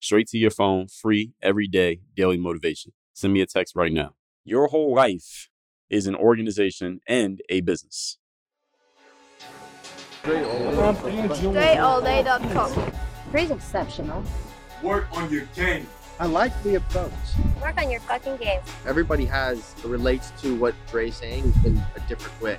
straight to your phone, free every day, daily motivation. Send me a text right now. Your whole life is an organization and a business. DreAllDay.com. Pretty exceptional. Work on your game. I like the approach. Work on your fucking game. Everybody has relates to what Dre's saying in a different way.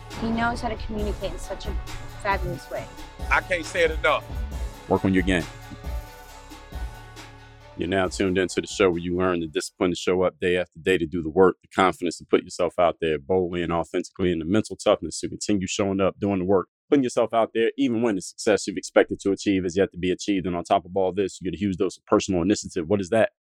He knows how to communicate in such a fabulous way. I can't say it enough. Work on your game. You're now tuned into the show where you learn the discipline to show up day after day to do the work, the confidence to put yourself out there boldly and authentically, and the mental toughness to continue showing up, doing the work, putting yourself out there, even when the success you've expected to achieve is yet to be achieved. And on top of all this, you get a huge dose of personal initiative. What is that?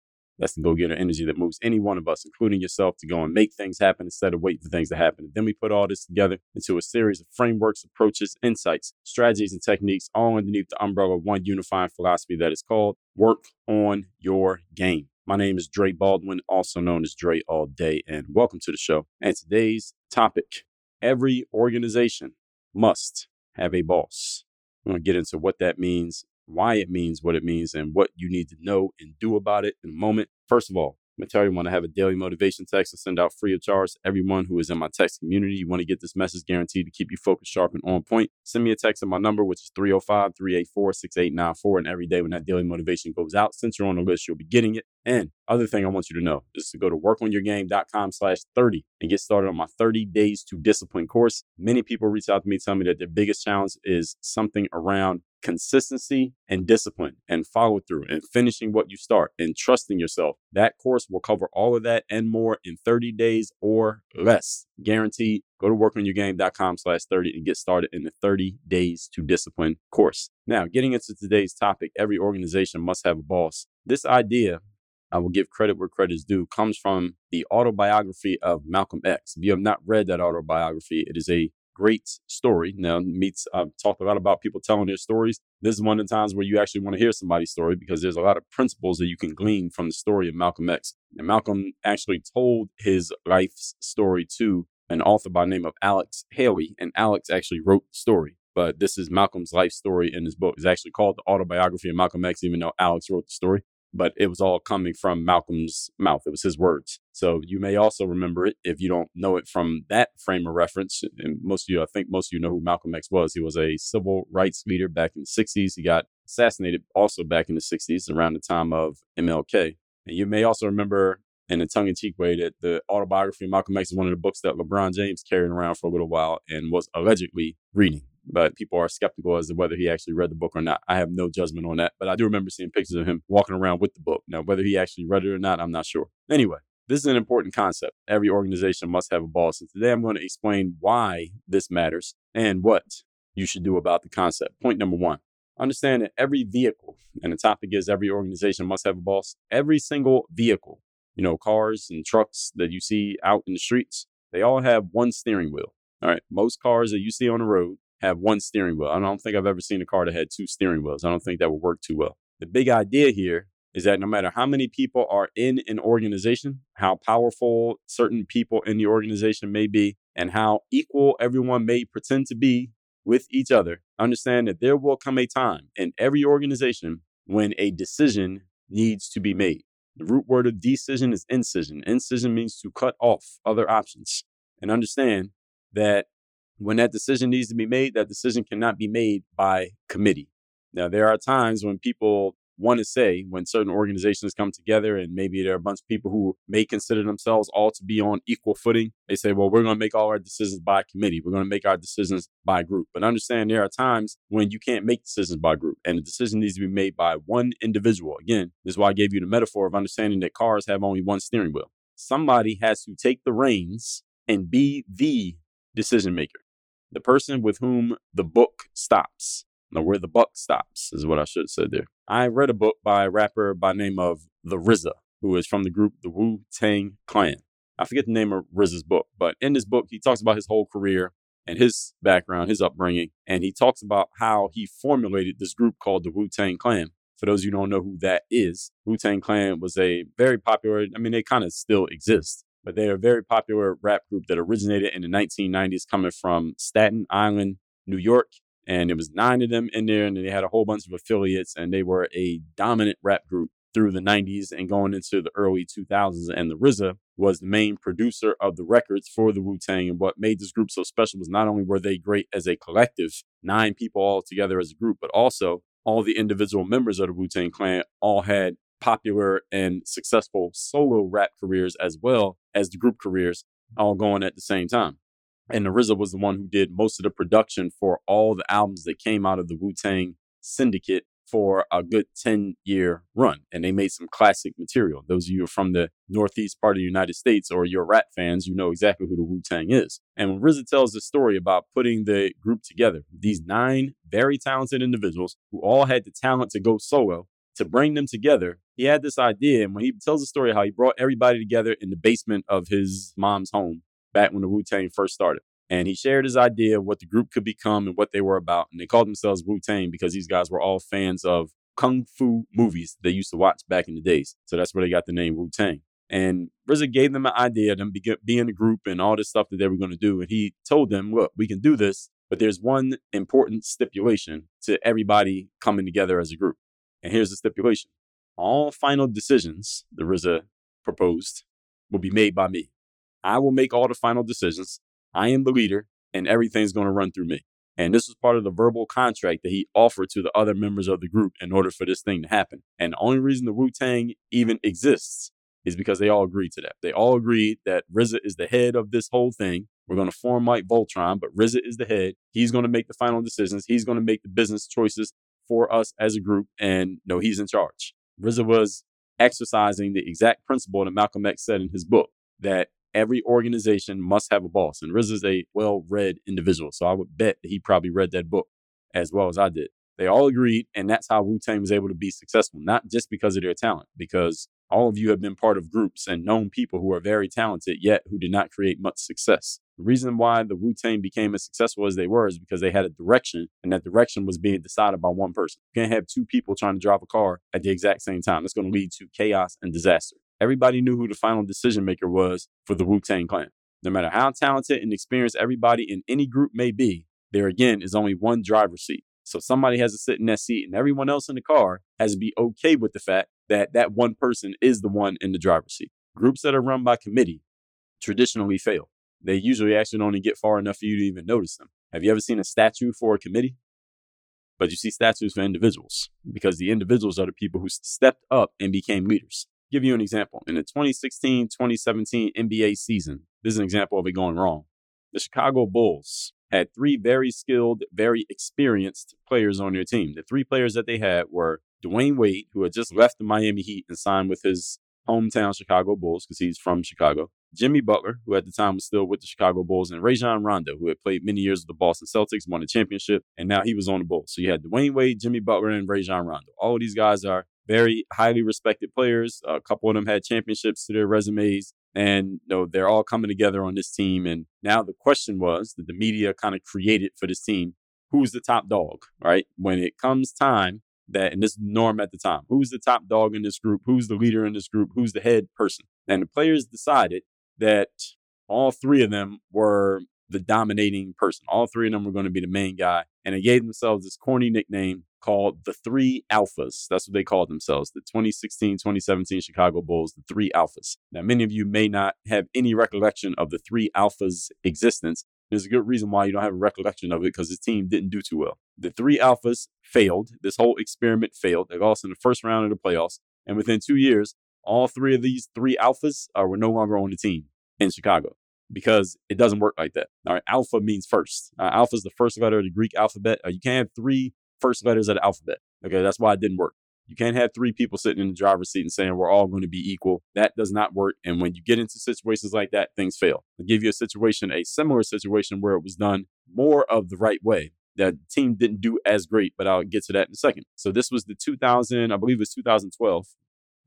That's the go getter energy that moves any one of us, including yourself, to go and make things happen instead of waiting for things to happen. And then we put all this together into a series of frameworks, approaches, insights, strategies, and techniques, all underneath the umbrella of one unifying philosophy that is called work on your game. My name is Dre Baldwin, also known as Dre All Day, and welcome to the show. And today's topic every organization must have a boss. I'm going to get into what that means, why it means what it means, and what you need to know and do about it in a moment. First of all, I'm to tell you, want to have a daily motivation text to send out free of charge to everyone who is in my text community. You want to get this message guaranteed to keep you focused, sharp, and on point. Send me a text at my number, which is 305 384 6894. And every day when that daily motivation goes out, since you're on the list, you'll be getting it. And other thing I want you to know is to go to workonyourgame.com slash 30 and get started on my 30 days to discipline course. Many people reach out to me, tell me that their biggest challenge is something around consistency and discipline and follow through and finishing what you start and trusting yourself. That course will cover all of that and more in 30 days or less. Guaranteed. Go to workonyourgame.com slash 30 and get started in the 30 days to discipline course. Now, getting into today's topic, every organization must have a boss. This idea I will give credit where credit is due, comes from the autobiography of Malcolm X. If you have not read that autobiography, it is a great story. Now, meets I've talked a lot about people telling their stories. This is one of the times where you actually want to hear somebody's story because there's a lot of principles that you can glean from the story of Malcolm X. And Malcolm actually told his life's story to an author by name of Alex Haley, and Alex actually wrote the story. But this is Malcolm's life story in his book. It's actually called The Autobiography of Malcolm X, even though Alex wrote the story but it was all coming from Malcolm's mouth. It was his words. So you may also remember it if you don't know it from that frame of reference. And most of you, I think most of you know who Malcolm X was. He was a civil rights leader back in the 60s. He got assassinated also back in the 60s around the time of MLK. And you may also remember in a tongue in cheek way that the autobiography of Malcolm X is one of the books that LeBron James carried around for a little while and was allegedly reading but people are skeptical as to whether he actually read the book or not. I have no judgment on that, but I do remember seeing pictures of him walking around with the book. Now, whether he actually read it or not, I'm not sure. Anyway, this is an important concept. Every organization must have a boss. And today I'm going to explain why this matters and what you should do about the concept. Point number one understand that every vehicle, and the topic is every organization must have a boss, every single vehicle, you know, cars and trucks that you see out in the streets, they all have one steering wheel. All right. Most cars that you see on the road have one steering wheel. I don't think I've ever seen a car that had two steering wheels. I don't think that would work too well. The big idea here is that no matter how many people are in an organization, how powerful certain people in the organization may be, and how equal everyone may pretend to be with each other, understand that there will come a time in every organization when a decision needs to be made. The root word of decision is incision. Incision means to cut off other options. And understand that when that decision needs to be made, that decision cannot be made by committee. Now, there are times when people want to say when certain organizations come together and maybe there are a bunch of people who may consider themselves all to be on equal footing. They say, well, we're going to make all our decisions by committee. We're going to make our decisions by group. But understand there are times when you can't make decisions by group and the decision needs to be made by one individual. Again, this is why I gave you the metaphor of understanding that cars have only one steering wheel. Somebody has to take the reins and be the decision maker, the person with whom the book stops. Now, where the buck stops is what I should have said there. I read a book by a rapper by name of The RZA, who is from the group the Wu Tang Clan. I forget the name of RZA's book, but in this book, he talks about his whole career and his background, his upbringing, and he talks about how he formulated this group called the Wu Tang Clan. For those of you who don't know who that is, Wu Tang Clan was a very popular, I mean, they kind of still exist, but they're a very popular rap group that originated in the 1990s coming from Staten Island, New York, and there was nine of them in there and they had a whole bunch of affiliates and they were a dominant rap group through the 90s and going into the early 2000s and the RZA was the main producer of the records for the Wu-Tang and what made this group so special was not only were they great as a collective nine people all together as a group but also all the individual members of the Wu-Tang clan all had popular and successful solo rap careers as well as the group careers all going at the same time and RZA was the one who did most of the production for all the albums that came out of the Wu Tang Syndicate for a good 10 year run. And they made some classic material. Those of you from the Northeast part of the United States or your rap fans, you know exactly who the Wu Tang is. And when RZA tells the story about putting the group together, these nine very talented individuals who all had the talent to go solo, to bring them together, he had this idea. And when he tells the story how he brought everybody together in the basement of his mom's home back when the Wu Tang first started. And he shared his idea of what the group could become and what they were about. And they called themselves Wu Tang because these guys were all fans of kung fu movies they used to watch back in the days. So that's where they got the name Wu Tang. And RZA gave them an idea, them be, being a group and all this stuff that they were going to do. And he told them, look, we can do this, but there's one important stipulation to everybody coming together as a group. And here's the stipulation all final decisions, the RZA proposed, will be made by me. I will make all the final decisions. I am the leader and everything's going to run through me. And this was part of the verbal contract that he offered to the other members of the group in order for this thing to happen. And the only reason the Wu Tang even exists is because they all agreed to that. They all agreed that RZA is the head of this whole thing. We're going to form Mike Voltron, but RZA is the head. He's going to make the final decisions. He's going to make the business choices for us as a group. And no, he's in charge. RZA was exercising the exact principle that Malcolm X said in his book that every organization must have a boss. And RZA is a well read individual. So I would bet that he probably read that book as well as I did. They all agreed, and that's how Wu Tang was able to be successful, not just because of their talent, because all of you have been part of groups and known people who are very talented, yet who did not create much success. The reason why the Wu Tang became as successful as they were is because they had a direction, and that direction was being decided by one person. You can't have two people trying to drive a car at the exact same time. That's going to lead to chaos and disaster. Everybody knew who the final decision maker was for the Wu Tang Clan. No matter how talented and experienced everybody in any group may be, there again is only one driver's seat. So somebody has to sit in that seat, and everyone else in the car has to be okay with the fact that that one person is the one in the driver's seat. Groups that are run by committee traditionally fail. They usually actually only get far enough for you to even notice them. Have you ever seen a statue for a committee? But you see statues for individuals because the individuals are the people who stepped up and became leaders I'll give you an example. In the 2016 2017 NBA season, this is an example of it going wrong. The Chicago Bulls had three very skilled, very experienced players on their team. The three players that they had were Dwyane Wade, who had just left the Miami Heat and signed with his hometown Chicago Bulls because he's from Chicago. Jimmy Butler, who at the time was still with the Chicago Bulls, and Rajon Rondo, who had played many years with the Boston Celtics, won a championship, and now he was on the Bulls. So you had Dwyane Wade, Jimmy Butler, and Rajon Rondo. All these guys are very highly respected players. A couple of them had championships to their resumes. And you know, they're all coming together on this team. And now the question was that the media kind of created for this team who's the top dog, right? When it comes time that, and this norm at the time, who's the top dog in this group? Who's the leader in this group? Who's the head person? And the players decided that all three of them were the dominating person. All three of them were going to be the main guy. And they gave themselves this corny nickname called the Three Alphas. That's what they called themselves, the 2016 2017 Chicago Bulls, the Three Alphas. Now, many of you may not have any recollection of the Three Alphas' existence, There's a good reason why you don't have a recollection of it because his team didn't do too well. The three alphas failed. This whole experiment failed. They lost in the first round of the playoffs. And within two years, all three of these three alphas uh, were no longer on the team in Chicago because it doesn't work like that. All right, alpha means first. Uh, alpha is the first letter of the Greek alphabet. Uh, you can't have three first letters of the alphabet. Okay, that's why it didn't work. You can't have three people sitting in the driver's seat and saying we're all going to be equal. That does not work. And when you get into situations like that, things fail. I'll give you a situation, a similar situation where it was done more of the right way. That team didn't do as great, but I'll get to that in a second. So this was the 2000, I believe it was 2012,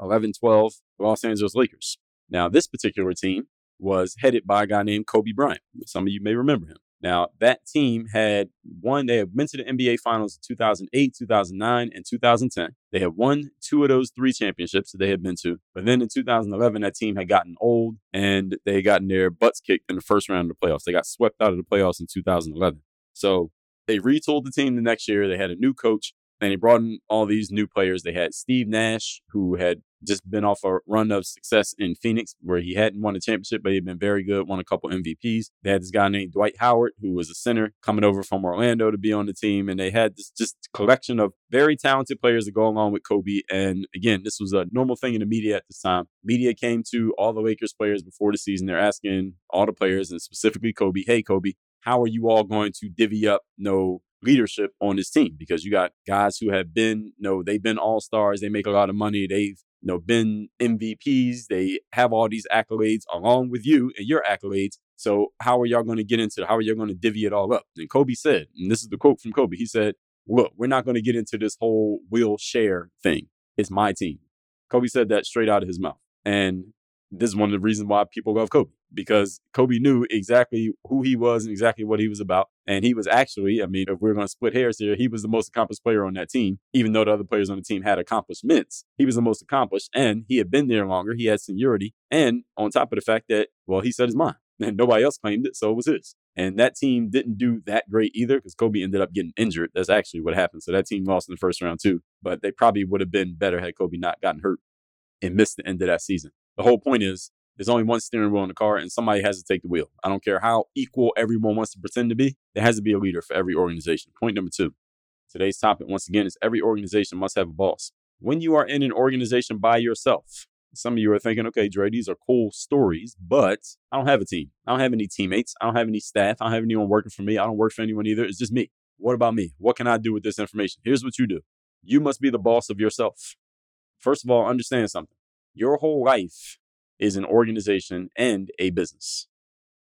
11 12 Los Angeles Lakers. Now, this particular team was headed by a guy named Kobe Bryant. Some of you may remember him. Now, that team had won, they had been to the NBA Finals in 2008, 2009, and 2010. They had won two of those three championships that they had been to. But then in 2011, that team had gotten old and they had gotten their butts kicked in the first round of the playoffs. They got swept out of the playoffs in 2011. So they retooled the team the next year. They had a new coach and he brought in all these new players. They had Steve Nash, who had just been off a run of success in Phoenix where he hadn't won a championship, but he'd been very good, won a couple MVPs. They had this guy named Dwight Howard, who was a center coming over from Orlando to be on the team. And they had this just collection of very talented players to go along with Kobe. And again, this was a normal thing in the media at this time. Media came to all the Lakers players before the season. They're asking all the players and specifically Kobe, hey, Kobe, how are you all going to divvy up no leadership on this team because you got guys who have been, you know, they've been all stars, they make a lot of money, they've you know, been MVPs. They have all these accolades along with you and your accolades. So how are y'all going to get into how are y'all going to divvy it all up? And Kobe said, and this is the quote from Kobe. He said, "Look, we're not going to get into this whole will share thing. It's my team." Kobe said that straight out of his mouth, and this is one of the reasons why people love Kobe because Kobe knew exactly who he was and exactly what he was about. And he was actually, I mean, if we're going to split hairs here, he was the most accomplished player on that team, even though the other players on the team had accomplishments. He was the most accomplished and he had been there longer. He had seniority. And on top of the fact that, well, he said his mind and nobody else claimed it, so it was his. And that team didn't do that great either because Kobe ended up getting injured. That's actually what happened. So that team lost in the first round too. But they probably would have been better had Kobe not gotten hurt and missed the end of that season. The whole point is there's only one steering wheel in the car and somebody has to take the wheel. I don't care how equal everyone wants to pretend to be. There has to be a leader for every organization. Point number two. Today's topic, once again, is every organization must have a boss. When you are in an organization by yourself, some of you are thinking, okay, Dre, these are cool stories, but I don't have a team. I don't have any teammates. I don't have any staff. I don't have anyone working for me. I don't work for anyone either. It's just me. What about me? What can I do with this information? Here's what you do you must be the boss of yourself. First of all, understand something. Your whole life is an organization and a business.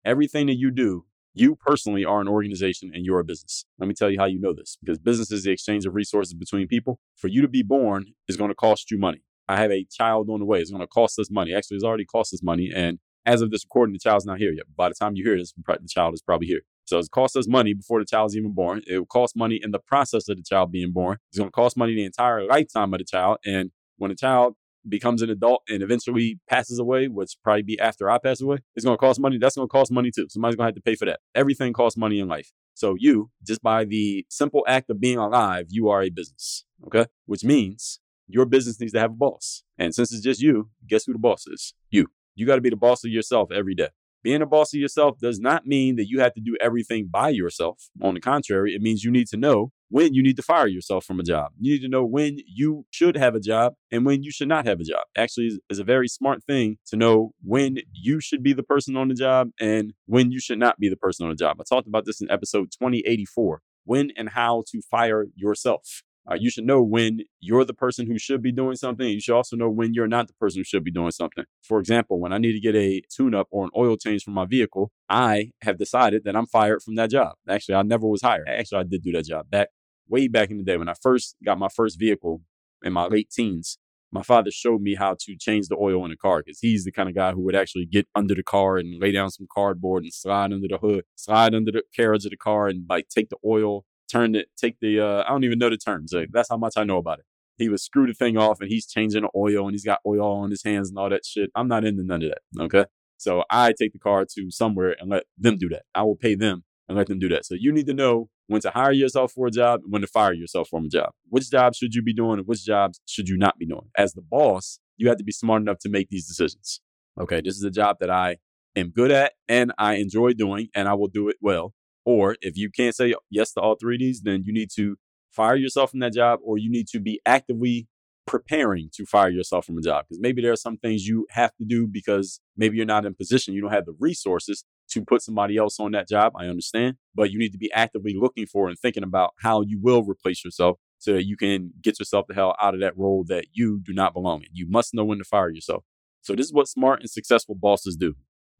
Everything that you do, you personally are an organization and you're a business. Let me tell you how you know this because business is the exchange of resources between people. For you to be born is going to cost you money. I have a child on the way. It's going to cost us money. Actually, it's already cost us money. And as of this recording, the child's not here yet. By the time you hear this, the child is probably here. So it's cost us money before the child's even born. It will cost money in the process of the child being born. It's going to cost money the entire lifetime of the child. And when the child becomes an adult and eventually passes away, which probably be after I pass away, it's going to cost money. That's going to cost money too. Somebody's going to have to pay for that. Everything costs money in life. So you, just by the simple act of being alive, you are a business. Okay. Which means your business needs to have a boss. And since it's just you, guess who the boss is? You. You got to be the boss of yourself every day. Being a boss of yourself does not mean that you have to do everything by yourself. On the contrary, it means you need to know when you need to fire yourself from a job. You need to know when you should have a job and when you should not have a job. Actually, is a very smart thing to know when you should be the person on the job and when you should not be the person on the job. I talked about this in episode 2084 when and how to fire yourself. Uh, you should know when you're the person who should be doing something. You should also know when you're not the person who should be doing something. For example, when I need to get a tune up or an oil change for my vehicle, I have decided that I'm fired from that job. Actually, I never was hired. Actually, I did do that job back way back in the day when I first got my first vehicle in my late teens. My father showed me how to change the oil in a car because he's the kind of guy who would actually get under the car and lay down some cardboard and slide under the hood, slide under the carriage of the car and like take the oil turn it, take the, uh, I don't even know the terms. Like, that's how much I know about it. He would screw the thing off and he's changing the oil and he's got oil on his hands and all that shit. I'm not into none of that. Okay. So I take the car to somewhere and let them do that. I will pay them and let them do that. So you need to know when to hire yourself for a job and when to fire yourself from a job. Which jobs should you be doing and which jobs should you not be doing? As the boss, you have to be smart enough to make these decisions. Okay, this is a job that I am good at and I enjoy doing and I will do it well. Or if you can't say yes to all three of these, then you need to fire yourself from that job or you need to be actively preparing to fire yourself from a job because maybe there are some things you have to do because maybe you're not in position, you don't have the resources to put somebody else on that job. I understand, but you need to be actively looking for and thinking about how you will replace yourself so that you can get yourself the hell out of that role that you do not belong in. You must know when to fire yourself. So this is what smart and successful bosses do.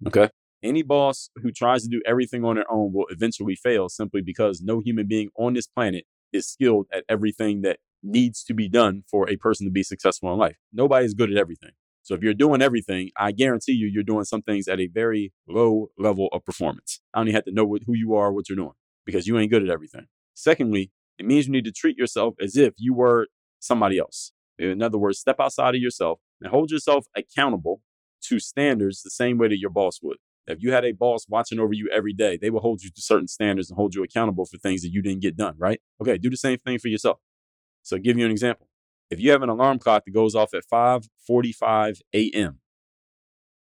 Okay. Any boss who tries to do everything on their own will eventually fail simply because no human being on this planet is skilled at everything that needs to be done for a person to be successful in life. Nobody's good at everything. So if you're doing everything, I guarantee you, you're doing some things at a very low level of performance. I don't even have to know what, who you are, what you're doing, because you ain't good at everything. Secondly, it means you need to treat yourself as if you were somebody else. In other words, step outside of yourself and hold yourself accountable to standards the same way that your boss would. If you had a boss watching over you every day, they will hold you to certain standards and hold you accountable for things that you didn't get done, right? Okay, do the same thing for yourself. So, I'll give you an example. If you have an alarm clock that goes off at 5:45 a.m.,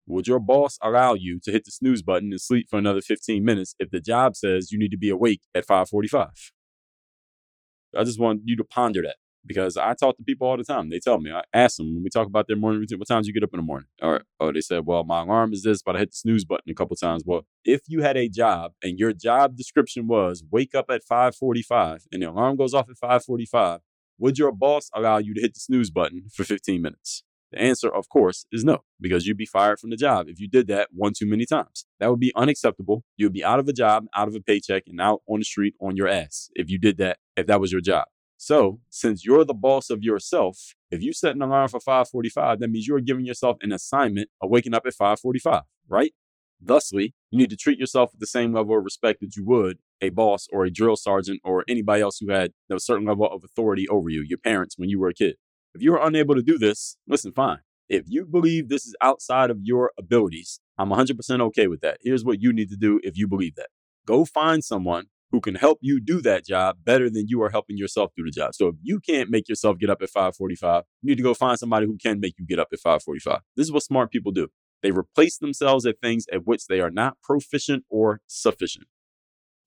would your boss allow you to hit the snooze button and sleep for another 15 minutes if the job says you need to be awake at 5:45? I just want you to ponder that because I talk to people all the time. They tell me, I ask them when we talk about their morning routine, what times you get up in the morning? All right. Oh, they said, well, my alarm is this, but I hit the snooze button a couple times. Well, if you had a job and your job description was wake up at 545 and the alarm goes off at 545, would your boss allow you to hit the snooze button for 15 minutes? The answer, of course, is no, because you'd be fired from the job if you did that one too many times. That would be unacceptable. You'd be out of a job, out of a paycheck, and out on the street on your ass if you did that, if that was your job. So, since you're the boss of yourself, if you set an alarm for 5:45, that means you're giving yourself an assignment of waking up at 5:45, right? Thusly, you need to treat yourself with the same level of respect that you would a boss or a drill sergeant or anybody else who had a certain level of authority over you, your parents when you were a kid. If you are unable to do this, listen, fine. If you believe this is outside of your abilities, I'm 100% okay with that. Here's what you need to do if you believe that. Go find someone who can help you do that job better than you are helping yourself do the job. So if you can't make yourself get up at 5:45, you need to go find somebody who can make you get up at 5:45. This is what smart people do. They replace themselves at things at which they are not proficient or sufficient.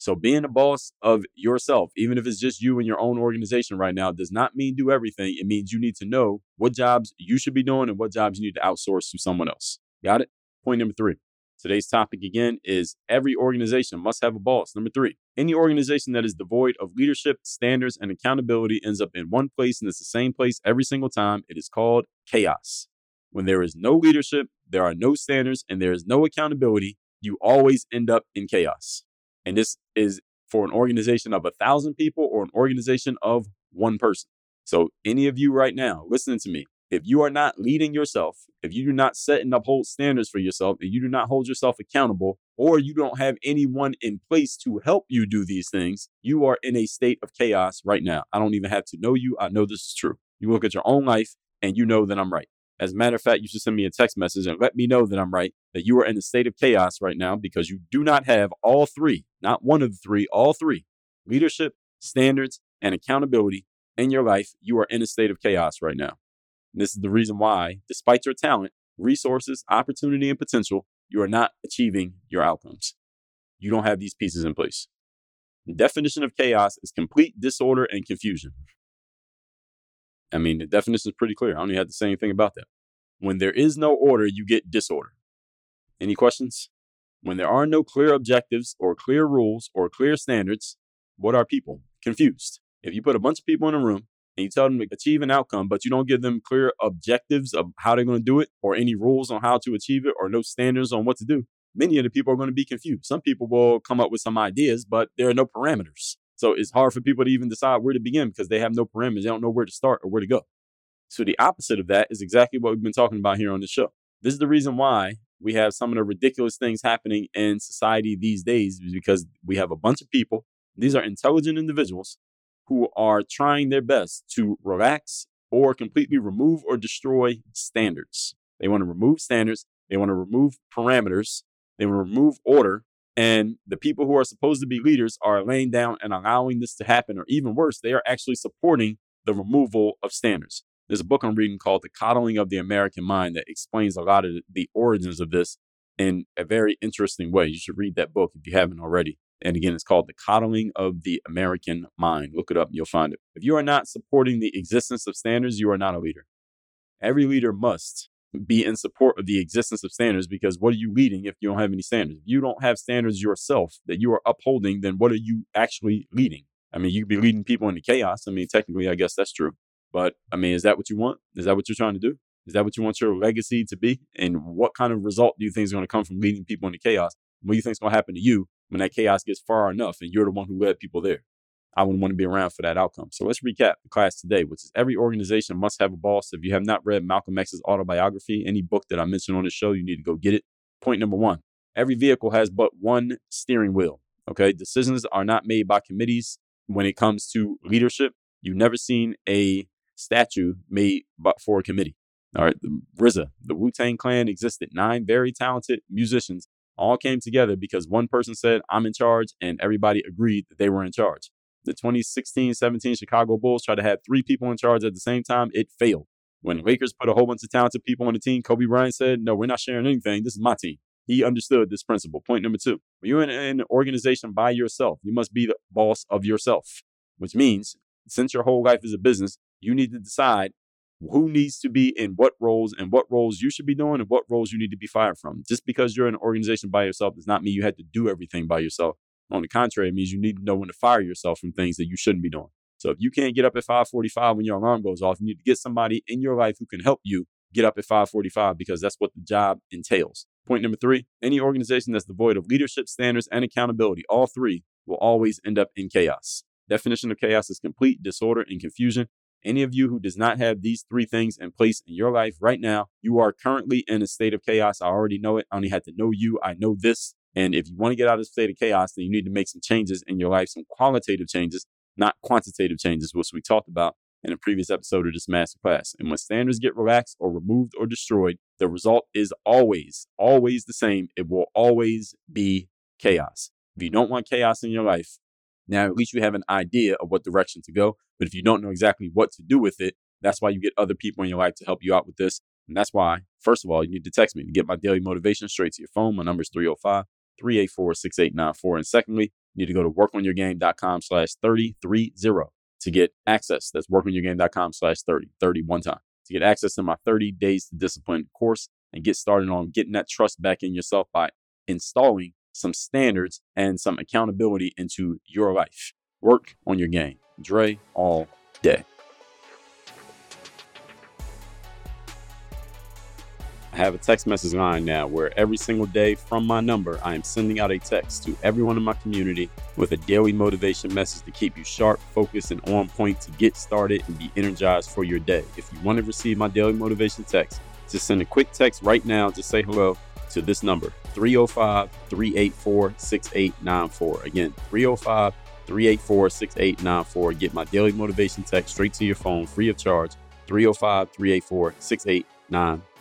So being a boss of yourself, even if it's just you and your own organization right now, does not mean do everything. It means you need to know what jobs you should be doing and what jobs you need to outsource to someone else. Got it? Point number three. Today's topic again is every organization must have a boss. Number three, any organization that is devoid of leadership, standards, and accountability ends up in one place and it's the same place every single time. It is called chaos. When there is no leadership, there are no standards, and there is no accountability, you always end up in chaos. And this is for an organization of a thousand people or an organization of one person. So, any of you right now listening to me, if you are not leading yourself, if you do not set and uphold standards for yourself, and you do not hold yourself accountable, or you don't have anyone in place to help you do these things, you are in a state of chaos right now. I don't even have to know you. I know this is true. You look at your own life and you know that I'm right. As a matter of fact, you should send me a text message and let me know that I'm right, that you are in a state of chaos right now because you do not have all three, not one of the three, all three leadership, standards, and accountability in your life. You are in a state of chaos right now. And this is the reason why, despite your talent, resources, opportunity, and potential, you are not achieving your outcomes. You don't have these pieces in place. The definition of chaos is complete disorder and confusion. I mean, the definition is pretty clear. I don't even have to say anything about that. When there is no order, you get disorder. Any questions? When there are no clear objectives or clear rules or clear standards, what are people? Confused. If you put a bunch of people in a room and you tell them to achieve an outcome, but you don't give them clear objectives of how they're going to do it or any rules on how to achieve it or no standards on what to do, many of the people are going to be confused. Some people will come up with some ideas, but there are no parameters. So it's hard for people to even decide where to begin because they have no parameters. They don't know where to start or where to go. So the opposite of that is exactly what we've been talking about here on the show. This is the reason why we have some of the ridiculous things happening in society these days because we have a bunch of people. These are intelligent individuals who are trying their best to relax or completely remove or destroy standards. They want to remove standards. They want to remove parameters. They want to remove order. And the people who are supposed to be leaders are laying down and allowing this to happen, or even worse, they are actually supporting the removal of standards. There's a book I'm reading called The Coddling of the American Mind that explains a lot of the origins of this. in a very interesting way. You should read that book if you haven't already. And again, it's called The Coddling of the American Mind. Look it up, you'll find it. If you are not supporting the existence of standards, you are not a leader. Every leader must be in support of the existence of standards because what are you leading if you don't have any standards? If you don't have standards yourself that you are upholding, then what are you actually leading? I mean, you could be leading people into chaos. I mean, technically, I guess that's true. But I mean, is that what you want? Is that what you're trying to do? Is that what you want your legacy to be? And what kind of result do you think is going to come from leading people into chaos? What do you think is going to happen to you when that chaos gets far enough and you're the one who led people there? I wouldn't want to be around for that outcome. So let's recap the class today, which is every organization must have a boss. If you have not read Malcolm X's autobiography, any book that I mentioned on the show, you need to go get it. Point number one every vehicle has but one steering wheel. Okay. Decisions are not made by committees when it comes to leadership. You've never seen a statue made for a committee. All right. The RZA, the Wu Tang Clan existed. Nine very talented musicians all came together because one person said, I'm in charge, and everybody agreed that they were in charge. The 2016 17 Chicago Bulls tried to have three people in charge at the same time. It failed. When Lakers put a whole bunch of talented people on the team, Kobe Bryant said, No, we're not sharing anything. This is my team. He understood this principle. Point number two when you're in an organization by yourself, you must be the boss of yourself, which means since your whole life is a business, you need to decide who needs to be in what roles and what roles you should be doing and what roles you need to be fired from. Just because you're an organization by yourself does not mean you had to do everything by yourself. On the contrary, it means you need to know when to fire yourself from things that you shouldn't be doing. So if you can't get up at 5:45 when your alarm goes off, you need to get somebody in your life who can help you get up at 5:45 because that's what the job entails. Point number 3, any organization that's devoid of leadership standards and accountability, all three will always end up in chaos. Definition of chaos is complete disorder and confusion. Any of you who does not have these three things in place in your life right now, you are currently in a state of chaos. I already know it. I only had to know you. I know this. And if you want to get out of the state of chaos, then you need to make some changes in your life, some qualitative changes, not quantitative changes, which we talked about in a previous episode of this masterclass. And when standards get relaxed or removed or destroyed, the result is always, always the same. It will always be chaos. If you don't want chaos in your life, now at least you have an idea of what direction to go. But if you don't know exactly what to do with it, that's why you get other people in your life to help you out with this. And that's why, first of all, you need to text me to get my daily motivation straight to your phone. My number is 305 384 6894. And secondly, you need to go to workonyourgame.com slash 330 to get access. That's workonyourgame.com slash 30, 30 one time. To get access to my 30 days to discipline course and get started on getting that trust back in yourself by installing some standards and some accountability into your life. Work on your game. Dre all day. I have a text message line now where every single day from my number, I am sending out a text to everyone in my community with a daily motivation message to keep you sharp, focused, and on point to get started and be energized for your day. If you want to receive my daily motivation text, just send a quick text right now to say hello to this number 305 384 6894. Again, 305 384 6894. Get my daily motivation text straight to your phone free of charge 305 384 6894.